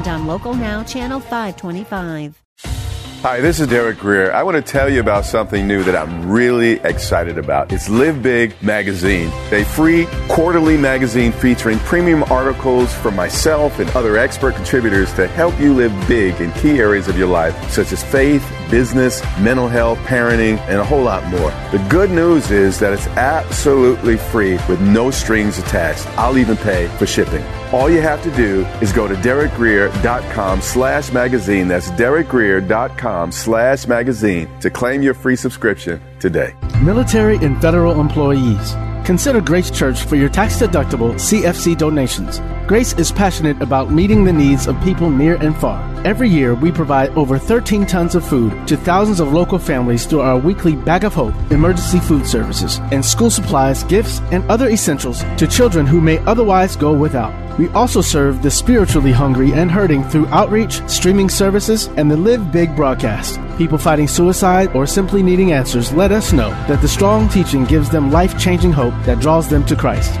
and on Local Now, Channel 525. Hi, this is Derek Grier. I want to tell you about something new that I'm really excited about. It's Live Big Magazine, a free quarterly magazine featuring premium articles from myself and other expert contributors to help you live big in key areas of your life, such as faith, business, mental health, parenting, and a whole lot more. The good news is that it's absolutely free with no strings attached. I'll even pay for shipping. All you have to do is go to derekgrier.com slash magazine. That's derekgrier.com slash magazine to claim your free subscription today. Military and federal employees. Consider Grace Church for your tax deductible CFC donations. Grace is passionate about meeting the needs of people near and far. Every year, we provide over 13 tons of food to thousands of local families through our weekly Bag of Hope emergency food services and school supplies, gifts, and other essentials to children who may otherwise go without. We also serve the spiritually hungry and hurting through outreach, streaming services, and the Live Big broadcast. People fighting suicide or simply needing answers let us know that the strong teaching gives them life changing hope that draws them to Christ.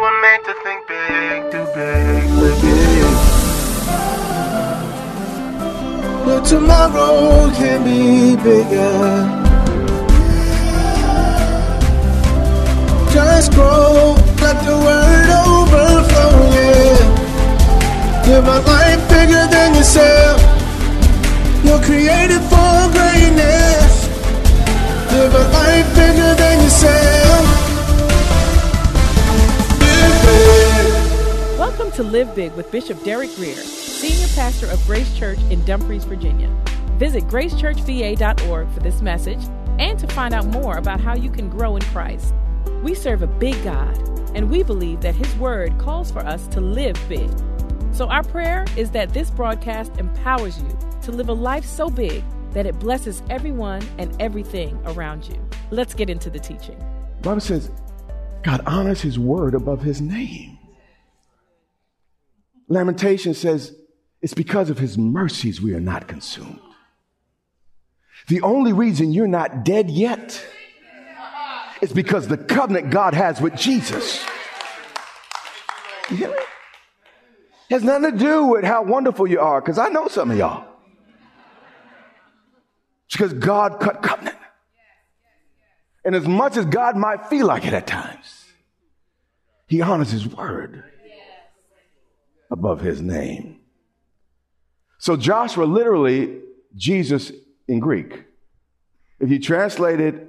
But tomorrow can be bigger. Just grow, let the word overflow, yeah. Live a life bigger than yourself. You're created for greatness. Live a life bigger than yourself. Live big. Welcome to Live Big with Bishop Derek Grier, Senior Pastor of Grace Church in Dumfries, Virginia. Visit gracechurchva.org for this message and to find out more about how you can grow in Christ. We serve a big God, and we believe that His Word calls for us to live big. So, our prayer is that this broadcast empowers you to live a life so big that it blesses everyone and everything around you. Let's get into the teaching. The Bible says God honors his word above his name. Lamentation says it's because of his mercies we are not consumed. The only reason you're not dead yet is because the covenant God has with Jesus. You hear me? Has nothing to do with how wonderful you are, because I know some of y'all. It's because God cut covenant. And as much as God might feel like it at times, he honors his word above his name. So Joshua literally Jesus in Greek. If you translated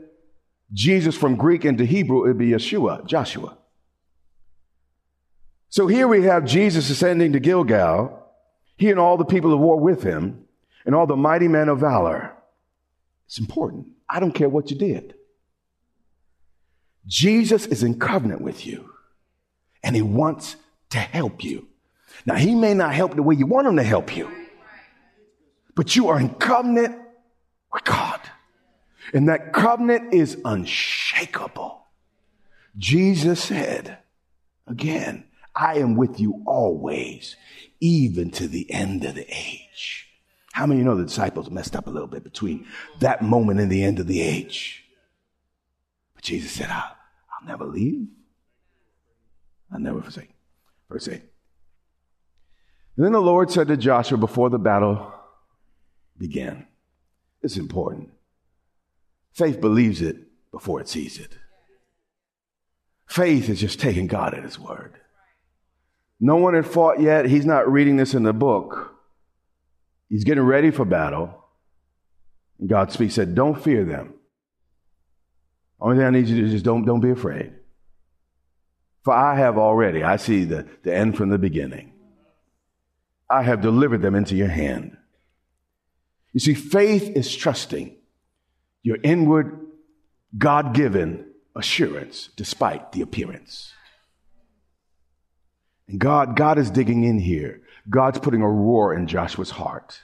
Jesus from Greek into Hebrew, it'd be Yeshua, Joshua. So here we have Jesus ascending to Gilgal, he and all the people who war with him, and all the mighty men of valor. It's important. I don't care what you did. Jesus is in covenant with you, and he wants to help you. Now, he may not help the way you want him to help you, but you are in covenant with God. And that covenant is unshakable. Jesus said, again, I am with you always, even to the end of the age. How many you know the disciples messed up a little bit between that moment and the end of the age? But Jesus said, I'll, I'll never leave. I'll never forsake. Verse 8. And then the Lord said to Joshua before the battle began, It's important. Faith believes it before it sees it. Faith is just taking God at His word. No one had fought yet. He's not reading this in the book. He's getting ready for battle. And God speaks, said, Don't fear them. Only thing I need you to do is just don't, don't be afraid. For I have already, I see the, the end from the beginning. I have delivered them into your hand. You see, faith is trusting your inward, God given assurance despite the appearance. And God, God is digging in here. God's putting a roar in Joshua's heart.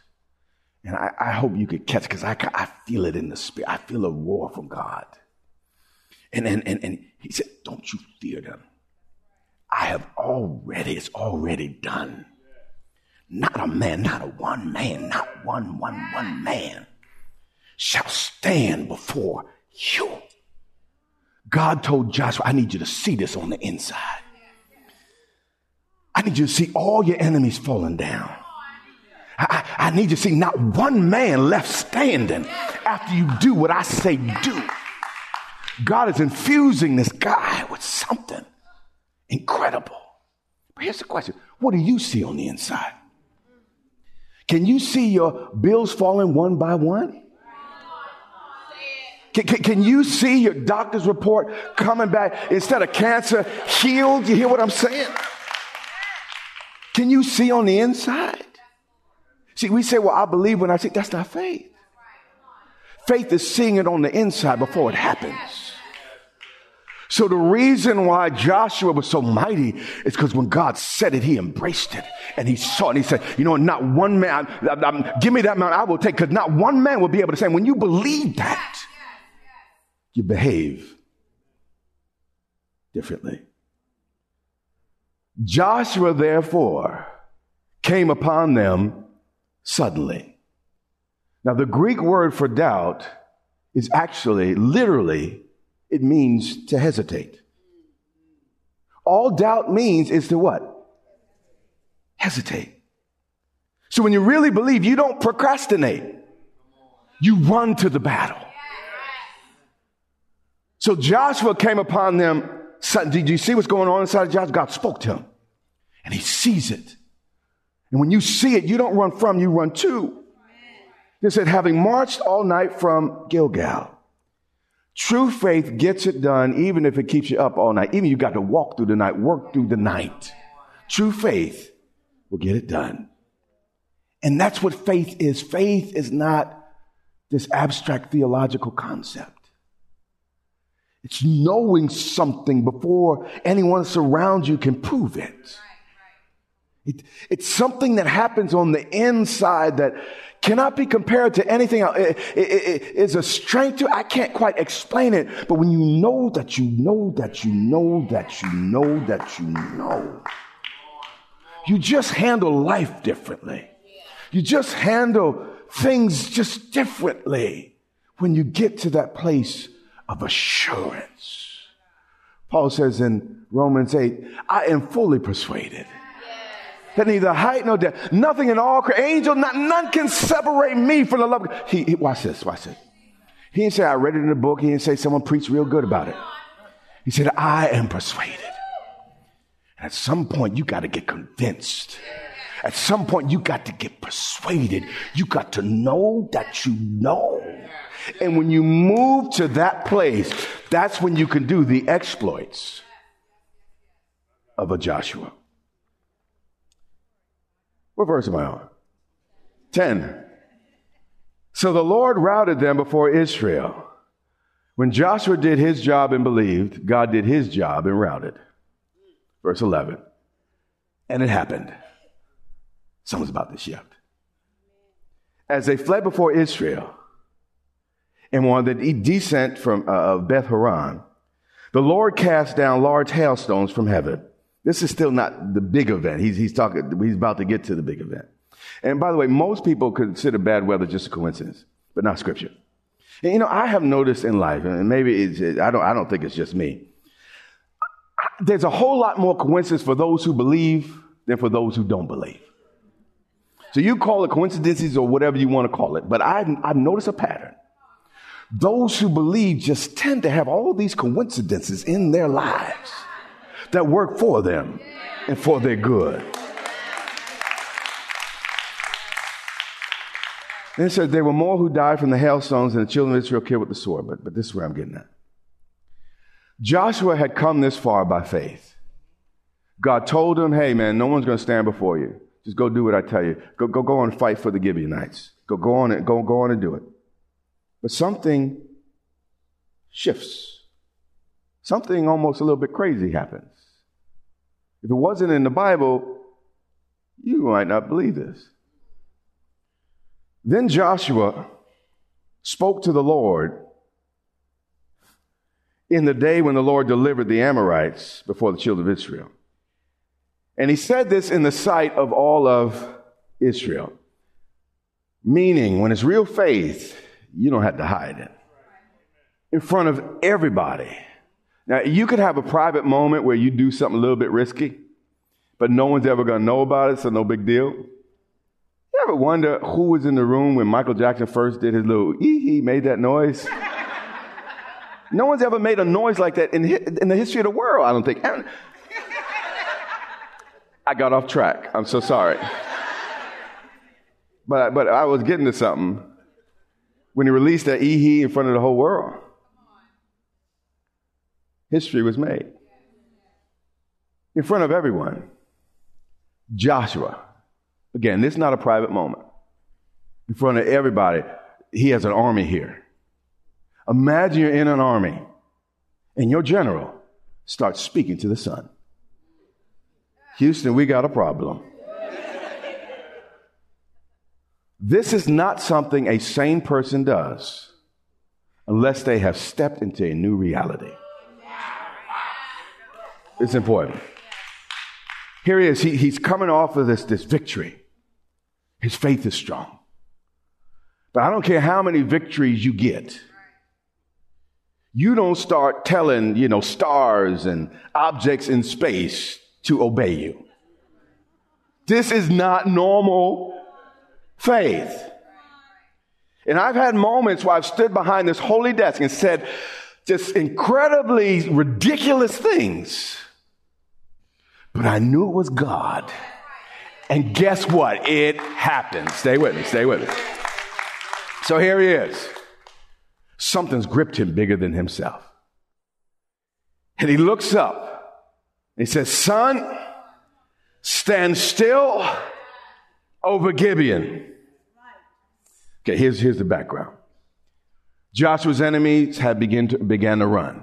And I, I hope you could catch because I, I feel it in the spirit. I feel a roar from God. And, and, and, and he said, Don't you fear them. I have already, it's already done. Not a man, not a one man, not one, one, one man shall stand before you. God told Joshua, I need you to see this on the inside. I need you to see all your enemies falling down. I, I, need you to see not one man left standing after you do what I say do. God is infusing this guy with something incredible. But here's the question What do you see on the inside? Can you see your bills falling one by one? Can, can, can, you see your doctor's report coming back instead of cancer healed? You hear what I'm saying? Can you see on the inside? See, we say, well, I believe when I see. That's not faith. Faith is seeing it on the inside before it happens. So the reason why Joshua was so mighty is because when God said it, he embraced it and he saw it. And he said, you know, not one man, I, I, give me that man, I will take, because not one man will be able to say, when you believe that, you behave differently. Joshua, therefore, came upon them suddenly. Now, the Greek word for doubt is actually literally it means to hesitate. All doubt means is to what? Hesitate. So when you really believe, you don't procrastinate. You run to the battle. So Joshua came upon them. Did you see what's going on inside of Joshua? God spoke to him and he sees it. And when you see it, you don't run from, you run to. He said, having marched all night from Gilgal. True faith gets it done even if it keeps you up all night. Even you got to walk through the night, work through the night. True faith will get it done. And that's what faith is. Faith is not this abstract theological concept. It's knowing something before anyone around you can prove it. it. It's something that happens on the inside that cannot be compared to anything else. It, it, it, it's a strength to, I can't quite explain it, but when you know that you know that you know that you know that you know, you just handle life differently. You just handle things just differently when you get to that place of assurance. Paul says in Romans 8, I am fully persuaded that neither height nor depth, nothing in all angel, not, none can separate me from the love. He, he, watch this, watch this. He didn't say I read it in the book. He didn't say someone preached real good about it. He said I am persuaded. At some point, you got to get convinced. At some point, you got to get persuaded. You got to know that you know. And when you move to that place, that's when you can do the exploits of a Joshua. What verse am I on? 10. So the Lord routed them before Israel. When Joshua did his job and believed, God did his job and routed. Verse 11. And it happened. Someone's about to shift. As they fled before Israel and on the descent from uh, Beth Horon, the Lord cast down large hailstones from heaven this is still not the big event. He's, he's talking, he's about to get to the big event. And by the way, most people consider bad weather just a coincidence, but not scripture. And you know, I have noticed in life, and maybe it's, I don't, I don't think it's just me. There's a whole lot more coincidence for those who believe than for those who don't believe. So you call it coincidences or whatever you want to call it, but I've, I've noticed a pattern. Those who believe just tend to have all these coincidences in their lives that work for them and for their good. Then it says there were more who died from the hailstones than the children of Israel killed with the sword. But, but this is where I'm getting at. Joshua had come this far by faith. God told him, hey man, no one's going to stand before you. Just go do what I tell you. Go, go, go on and fight for the Gibeonites. Go, go on and go, go on and do it. But something shifts. Something almost a little bit crazy happens. If it wasn't in the Bible, you might not believe this. Then Joshua spoke to the Lord in the day when the Lord delivered the Amorites before the children of Israel. And he said this in the sight of all of Israel. Meaning, when it's real faith, you don't have to hide it. In front of everybody. Now, you could have a private moment where you do something a little bit risky, but no one's ever going to know about it, so no big deal. You ever wonder who was in the room when Michael Jackson first did his little ee hee, made that noise? no one's ever made a noise like that in, in the history of the world, I don't think. I got off track. I'm so sorry. But, but I was getting to something when he released that ee hee in front of the whole world. History was made in front of everyone. Joshua, again, this is not a private moment. In front of everybody, he has an army here. Imagine you're in an army and your general starts speaking to the sun. Houston, we got a problem. This is not something a sane person does unless they have stepped into a new reality. It's important. Here he is. He, he's coming off of this, this victory. His faith is strong. But I don't care how many victories you get. You don't start telling, you know, stars and objects in space to obey you. This is not normal faith. And I've had moments where I've stood behind this holy desk and said just incredibly ridiculous things. But I knew it was God. And guess what? It happened. Stay with me, stay with me. So here he is. Something's gripped him bigger than himself. And he looks up he says, Sun, stand still over Gibeon. Okay, here's, here's the background. Joshua's enemies had begin to, began to run.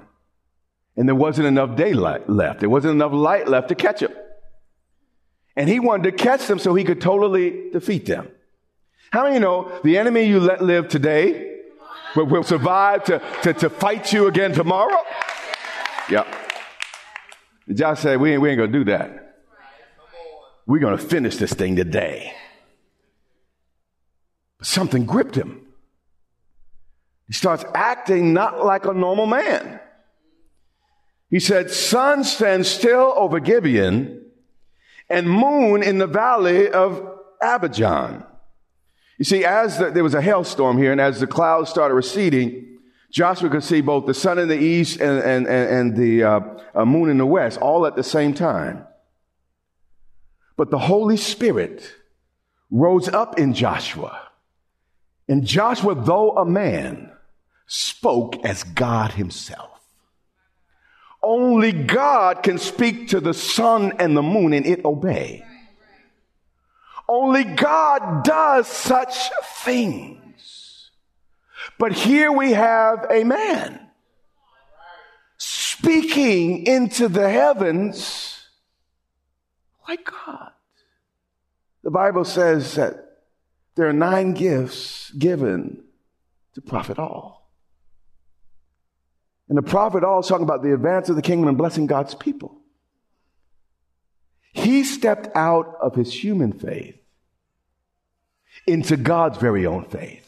And there wasn't enough daylight left. There wasn't enough light left to catch them. And he wanted to catch them so he could totally defeat them. How many know the enemy you let live today will, will survive to, to, to fight you again tomorrow? Yep. Josh said, we ain't, we ain't going to do that. We're going to finish this thing today. But something gripped him. He starts acting not like a normal man. He said, Sun stand still over Gibeon and moon in the valley of Abaddon. You see, as the, there was a hailstorm here, and as the clouds started receding, Joshua could see both the sun in the east and, and, and, and the uh, uh, moon in the west, all at the same time. But the Holy Spirit rose up in Joshua. And Joshua, though a man, spoke as God himself. Only God can speak to the sun and the moon and it obey. Only God does such things. But here we have a man speaking into the heavens like God. The Bible says that there are nine gifts given to profit all. And the prophet is talking about the advance of the kingdom and blessing God's people. He stepped out of his human faith into God's very own faith.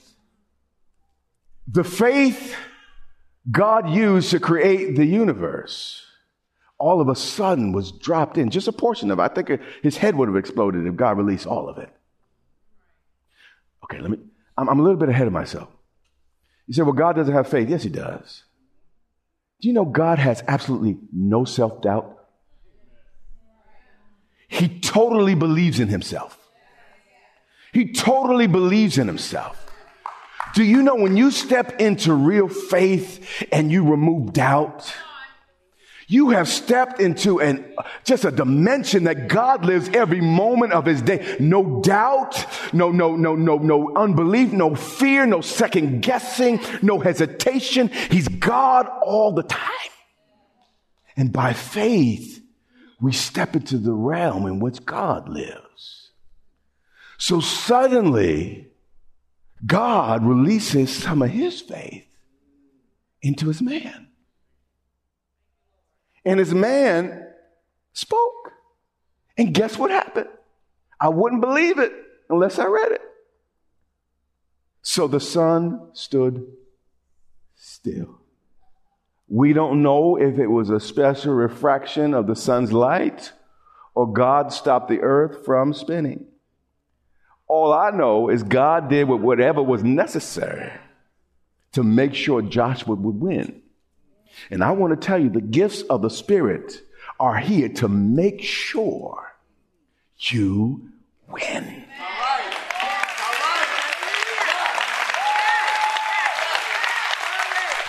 The faith God used to create the universe all of a sudden was dropped in, just a portion of it. I think his head would have exploded if God released all of it. Okay, let me, I'm, I'm a little bit ahead of myself. You say, well, God doesn't have faith. Yes, he does. Do you know God has absolutely no self doubt? He totally believes in himself. He totally believes in himself. Do you know when you step into real faith and you remove doubt, You have stepped into an, just a dimension that God lives every moment of his day. No doubt, no, no, no, no, no unbelief, no fear, no second guessing, no hesitation. He's God all the time. And by faith, we step into the realm in which God lives. So suddenly, God releases some of his faith into his man. And his man spoke. And guess what happened? I wouldn't believe it unless I read it. So the sun stood still. We don't know if it was a special refraction of the sun's light or God stopped the earth from spinning. All I know is God did whatever was necessary to make sure Joshua would win. And I want to tell you the gifts of the Spirit are here to make sure you win.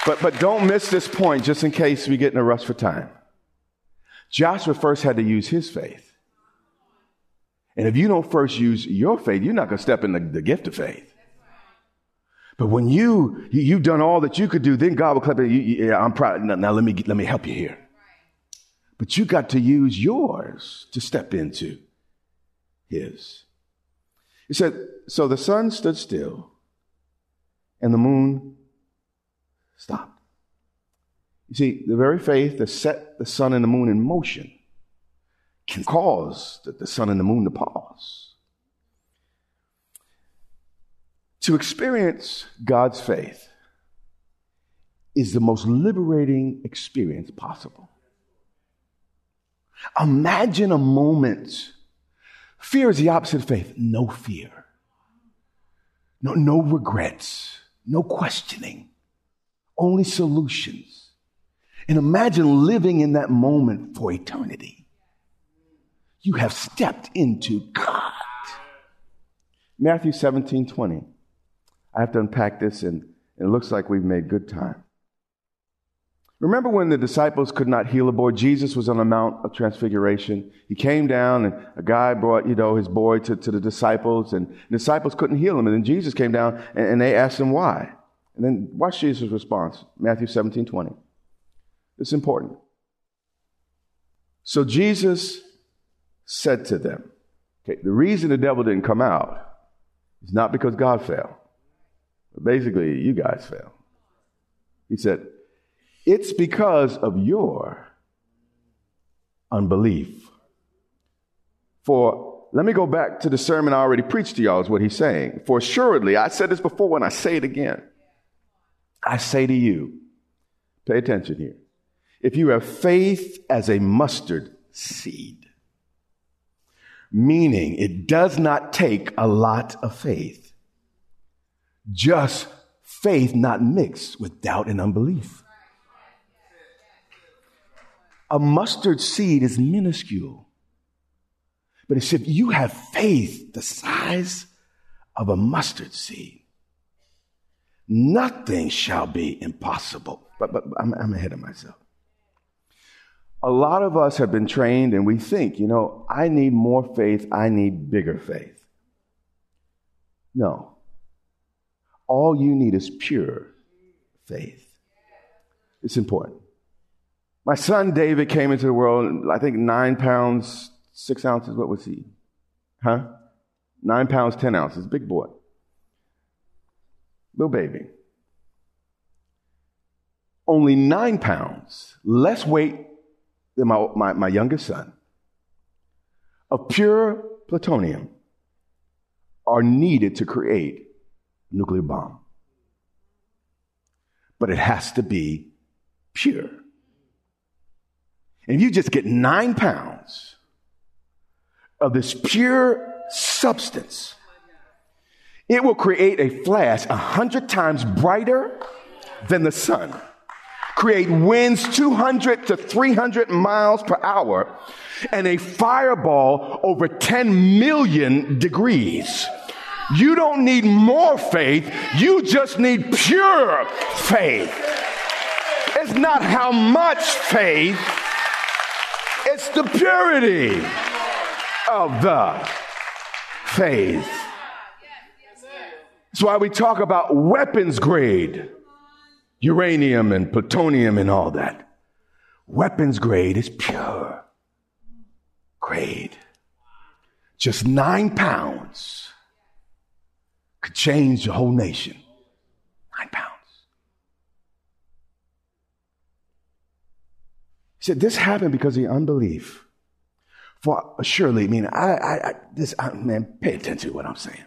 But, but don't miss this point just in case we get in a rush for time. Joshua first had to use his faith. And if you don't first use your faith, you're not going to step in the, the gift of faith. But when you, you have done all that you could do, then God will clap. You, yeah, I'm proud. Now, now let me let me help you here. But you got to use yours to step into His. He said, so the sun stood still, and the moon stopped. You see, the very faith that set the sun and the moon in motion can cause the sun and the moon to pause. To experience God's faith is the most liberating experience possible. Imagine a moment. Fear is the opposite of faith. No fear. No, no regrets. No questioning. Only solutions. And imagine living in that moment for eternity. You have stepped into God. Matthew 17, 20. I have to unpack this, and it looks like we've made good time. Remember when the disciples could not heal a boy? Jesus was on the Mount of Transfiguration. He came down, and a guy brought, you know, his boy to, to the disciples, and the disciples couldn't heal him. And then Jesus came down, and, and they asked him why. And then watch Jesus' response Matthew 17 20. It's important. So Jesus said to them, okay, the reason the devil didn't come out is not because God fell. Basically, you guys fail. He said, It's because of your unbelief. For, let me go back to the sermon I already preached to y'all, is what he's saying. For assuredly, I said this before and I say it again. I say to you, pay attention here. If you have faith as a mustard seed, meaning it does not take a lot of faith just faith not mixed with doubt and unbelief. A mustard seed is minuscule. But it's if you have faith the size of a mustard seed, nothing shall be impossible. But, but I'm, I'm ahead of myself. A lot of us have been trained and we think, you know, I need more faith, I need bigger faith. No. All you need is pure faith. It's important. My son David came into the world, I think nine pounds, six ounces. What was he? Huh? Nine pounds, ten ounces. Big boy. Little baby. Only nine pounds, less weight than my, my, my youngest son, of pure plutonium are needed to create nuclear bomb. But it has to be pure. And if you just get nine pounds of this pure substance, it will create a flash a hundred times brighter than the sun, create winds 200 to 300 miles per hour, and a fireball over 10 million degrees. You don't need more faith, you just need pure faith. It's not how much faith, It's the purity of the faith. That's why we talk about weapons grade, uranium and plutonium and all that. Weapons grade is pure grade. Just nine pounds could change the whole nation. Nine pounds. He said, This happened because of unbelief. For surely, I mean, I, I, I this, I, man, pay attention to what I'm saying.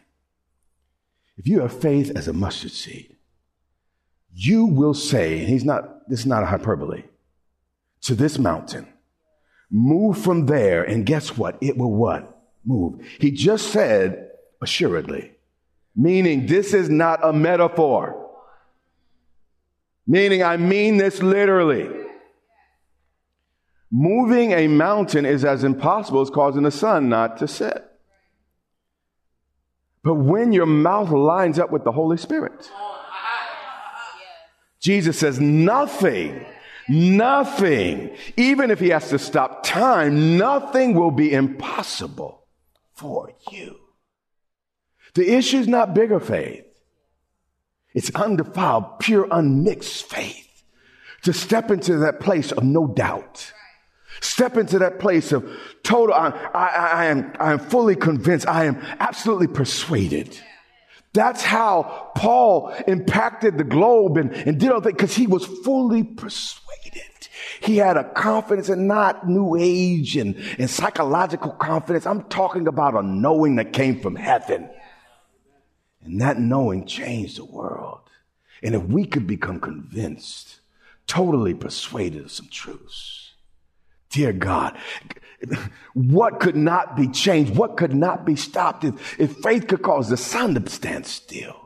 If you have faith as a mustard seed, you will say, and he's not, this is not a hyperbole, to this mountain, move from there, and guess what? It will what? Move. He just said, assuredly, meaning this is not a metaphor. Meaning, I mean this literally. Moving a mountain is as impossible as causing the sun not to set. But when your mouth lines up with the Holy Spirit, Jesus says, nothing, nothing, even if he has to stop time, nothing will be impossible for you. The issue is not bigger faith. It's undefiled, pure, unmixed faith. To step into that place of no doubt Step into that place of total, I, I, I, am, I am fully convinced. I am absolutely persuaded. That's how Paul impacted the globe and, and did all that because he was fully persuaded. He had a confidence and not new age and, and psychological confidence. I'm talking about a knowing that came from heaven. And that knowing changed the world. And if we could become convinced, totally persuaded of some truths, Dear God, what could not be changed? What could not be stopped if, if faith could cause the sun to stand still?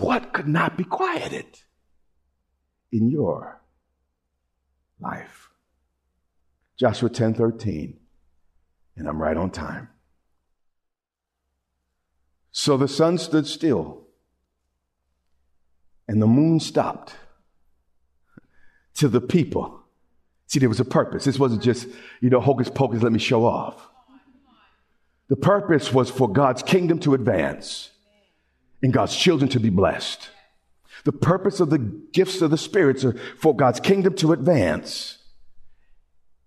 What could not be quieted in your life? Joshua 10 13, and I'm right on time. So the sun stood still, and the moon stopped to the people See, there was a purpose. This wasn't just, you know, hocus pocus, let me show off. The purpose was for God's kingdom to advance and God's children to be blessed. The purpose of the gifts of the spirits are for God's kingdom to advance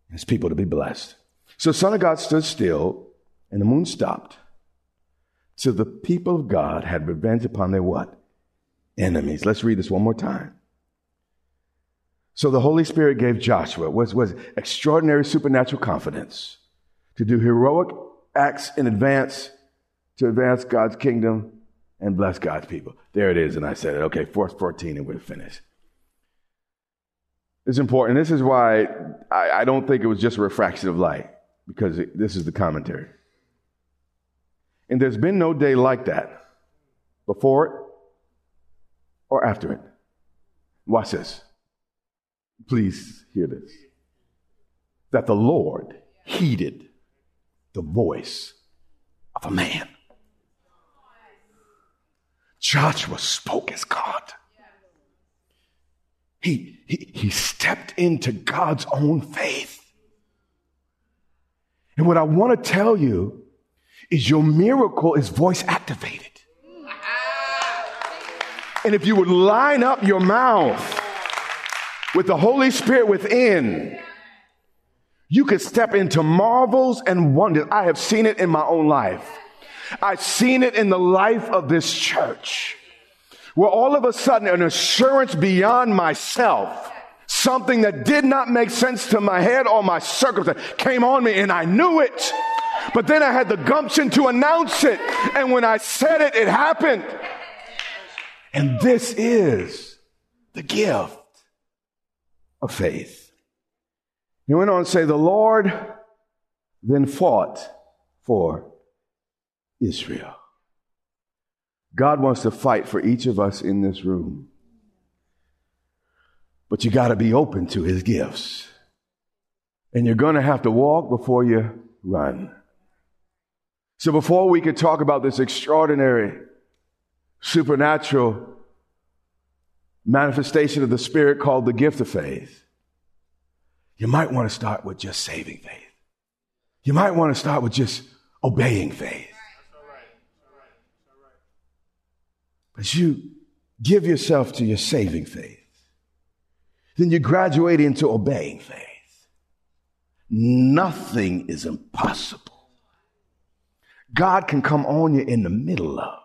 and his people to be blessed. So Son of God stood still and the moon stopped. So the people of God had revenge upon their what? Enemies. Let's read this one more time. So the Holy Spirit gave Joshua was, was extraordinary supernatural confidence to do heroic acts in advance to advance God's kingdom and bless God's people. There it is, and I said it. Okay, verse 14, and we're finished. It's important. This is why I, I don't think it was just a refraction of light, because it, this is the commentary. And there's been no day like that before it or after it. Watch this. Please hear this. That the Lord heeded the voice of a man. Joshua spoke as God. He, he, he stepped into God's own faith. And what I want to tell you is your miracle is voice activated. And if you would line up your mouth with the Holy Spirit within, you could step into marvels and wonders. I have seen it in my own life. I've seen it in the life of this church where all of a sudden an assurance beyond myself, something that did not make sense to my head or my circumstance came on me and I knew it. But then I had the gumption to announce it. And when I said it, it happened. And this is the gift of faith. He went on to say, The Lord then fought for Israel. God wants to fight for each of us in this room. But you got to be open to his gifts. And you're going to have to walk before you run. So before we could talk about this extraordinary supernatural manifestation of the Spirit called the gift of faith. you might want to start with just saving faith. You might want to start with just obeying faith. As you give yourself to your saving faith, then you graduate into obeying faith. Nothing is impossible. God can come on you in the middle of.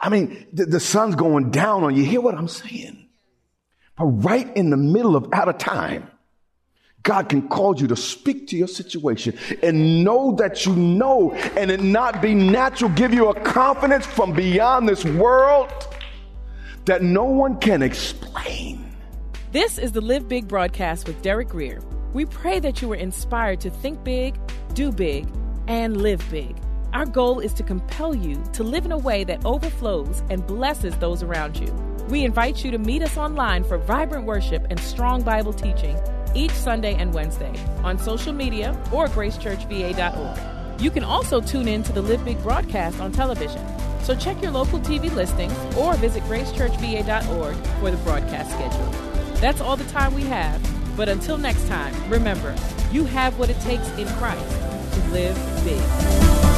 I mean, the, the sun's going down on you. Hear what I'm saying? But right in the middle of out of time, God can call you to speak to your situation and know that you know and it not be natural, give you a confidence from beyond this world that no one can explain. This is the Live Big broadcast with Derek Grier. We pray that you were inspired to think big, do big, and live big. Our goal is to compel you to live in a way that overflows and blesses those around you. We invite you to meet us online for vibrant worship and strong Bible teaching each Sunday and Wednesday on social media or gracechurchva.org. You can also tune in to the Live Big broadcast on television. So check your local TV listings or visit gracechurchva.org for the broadcast schedule. That's all the time we have. But until next time, remember, you have what it takes in Christ live big.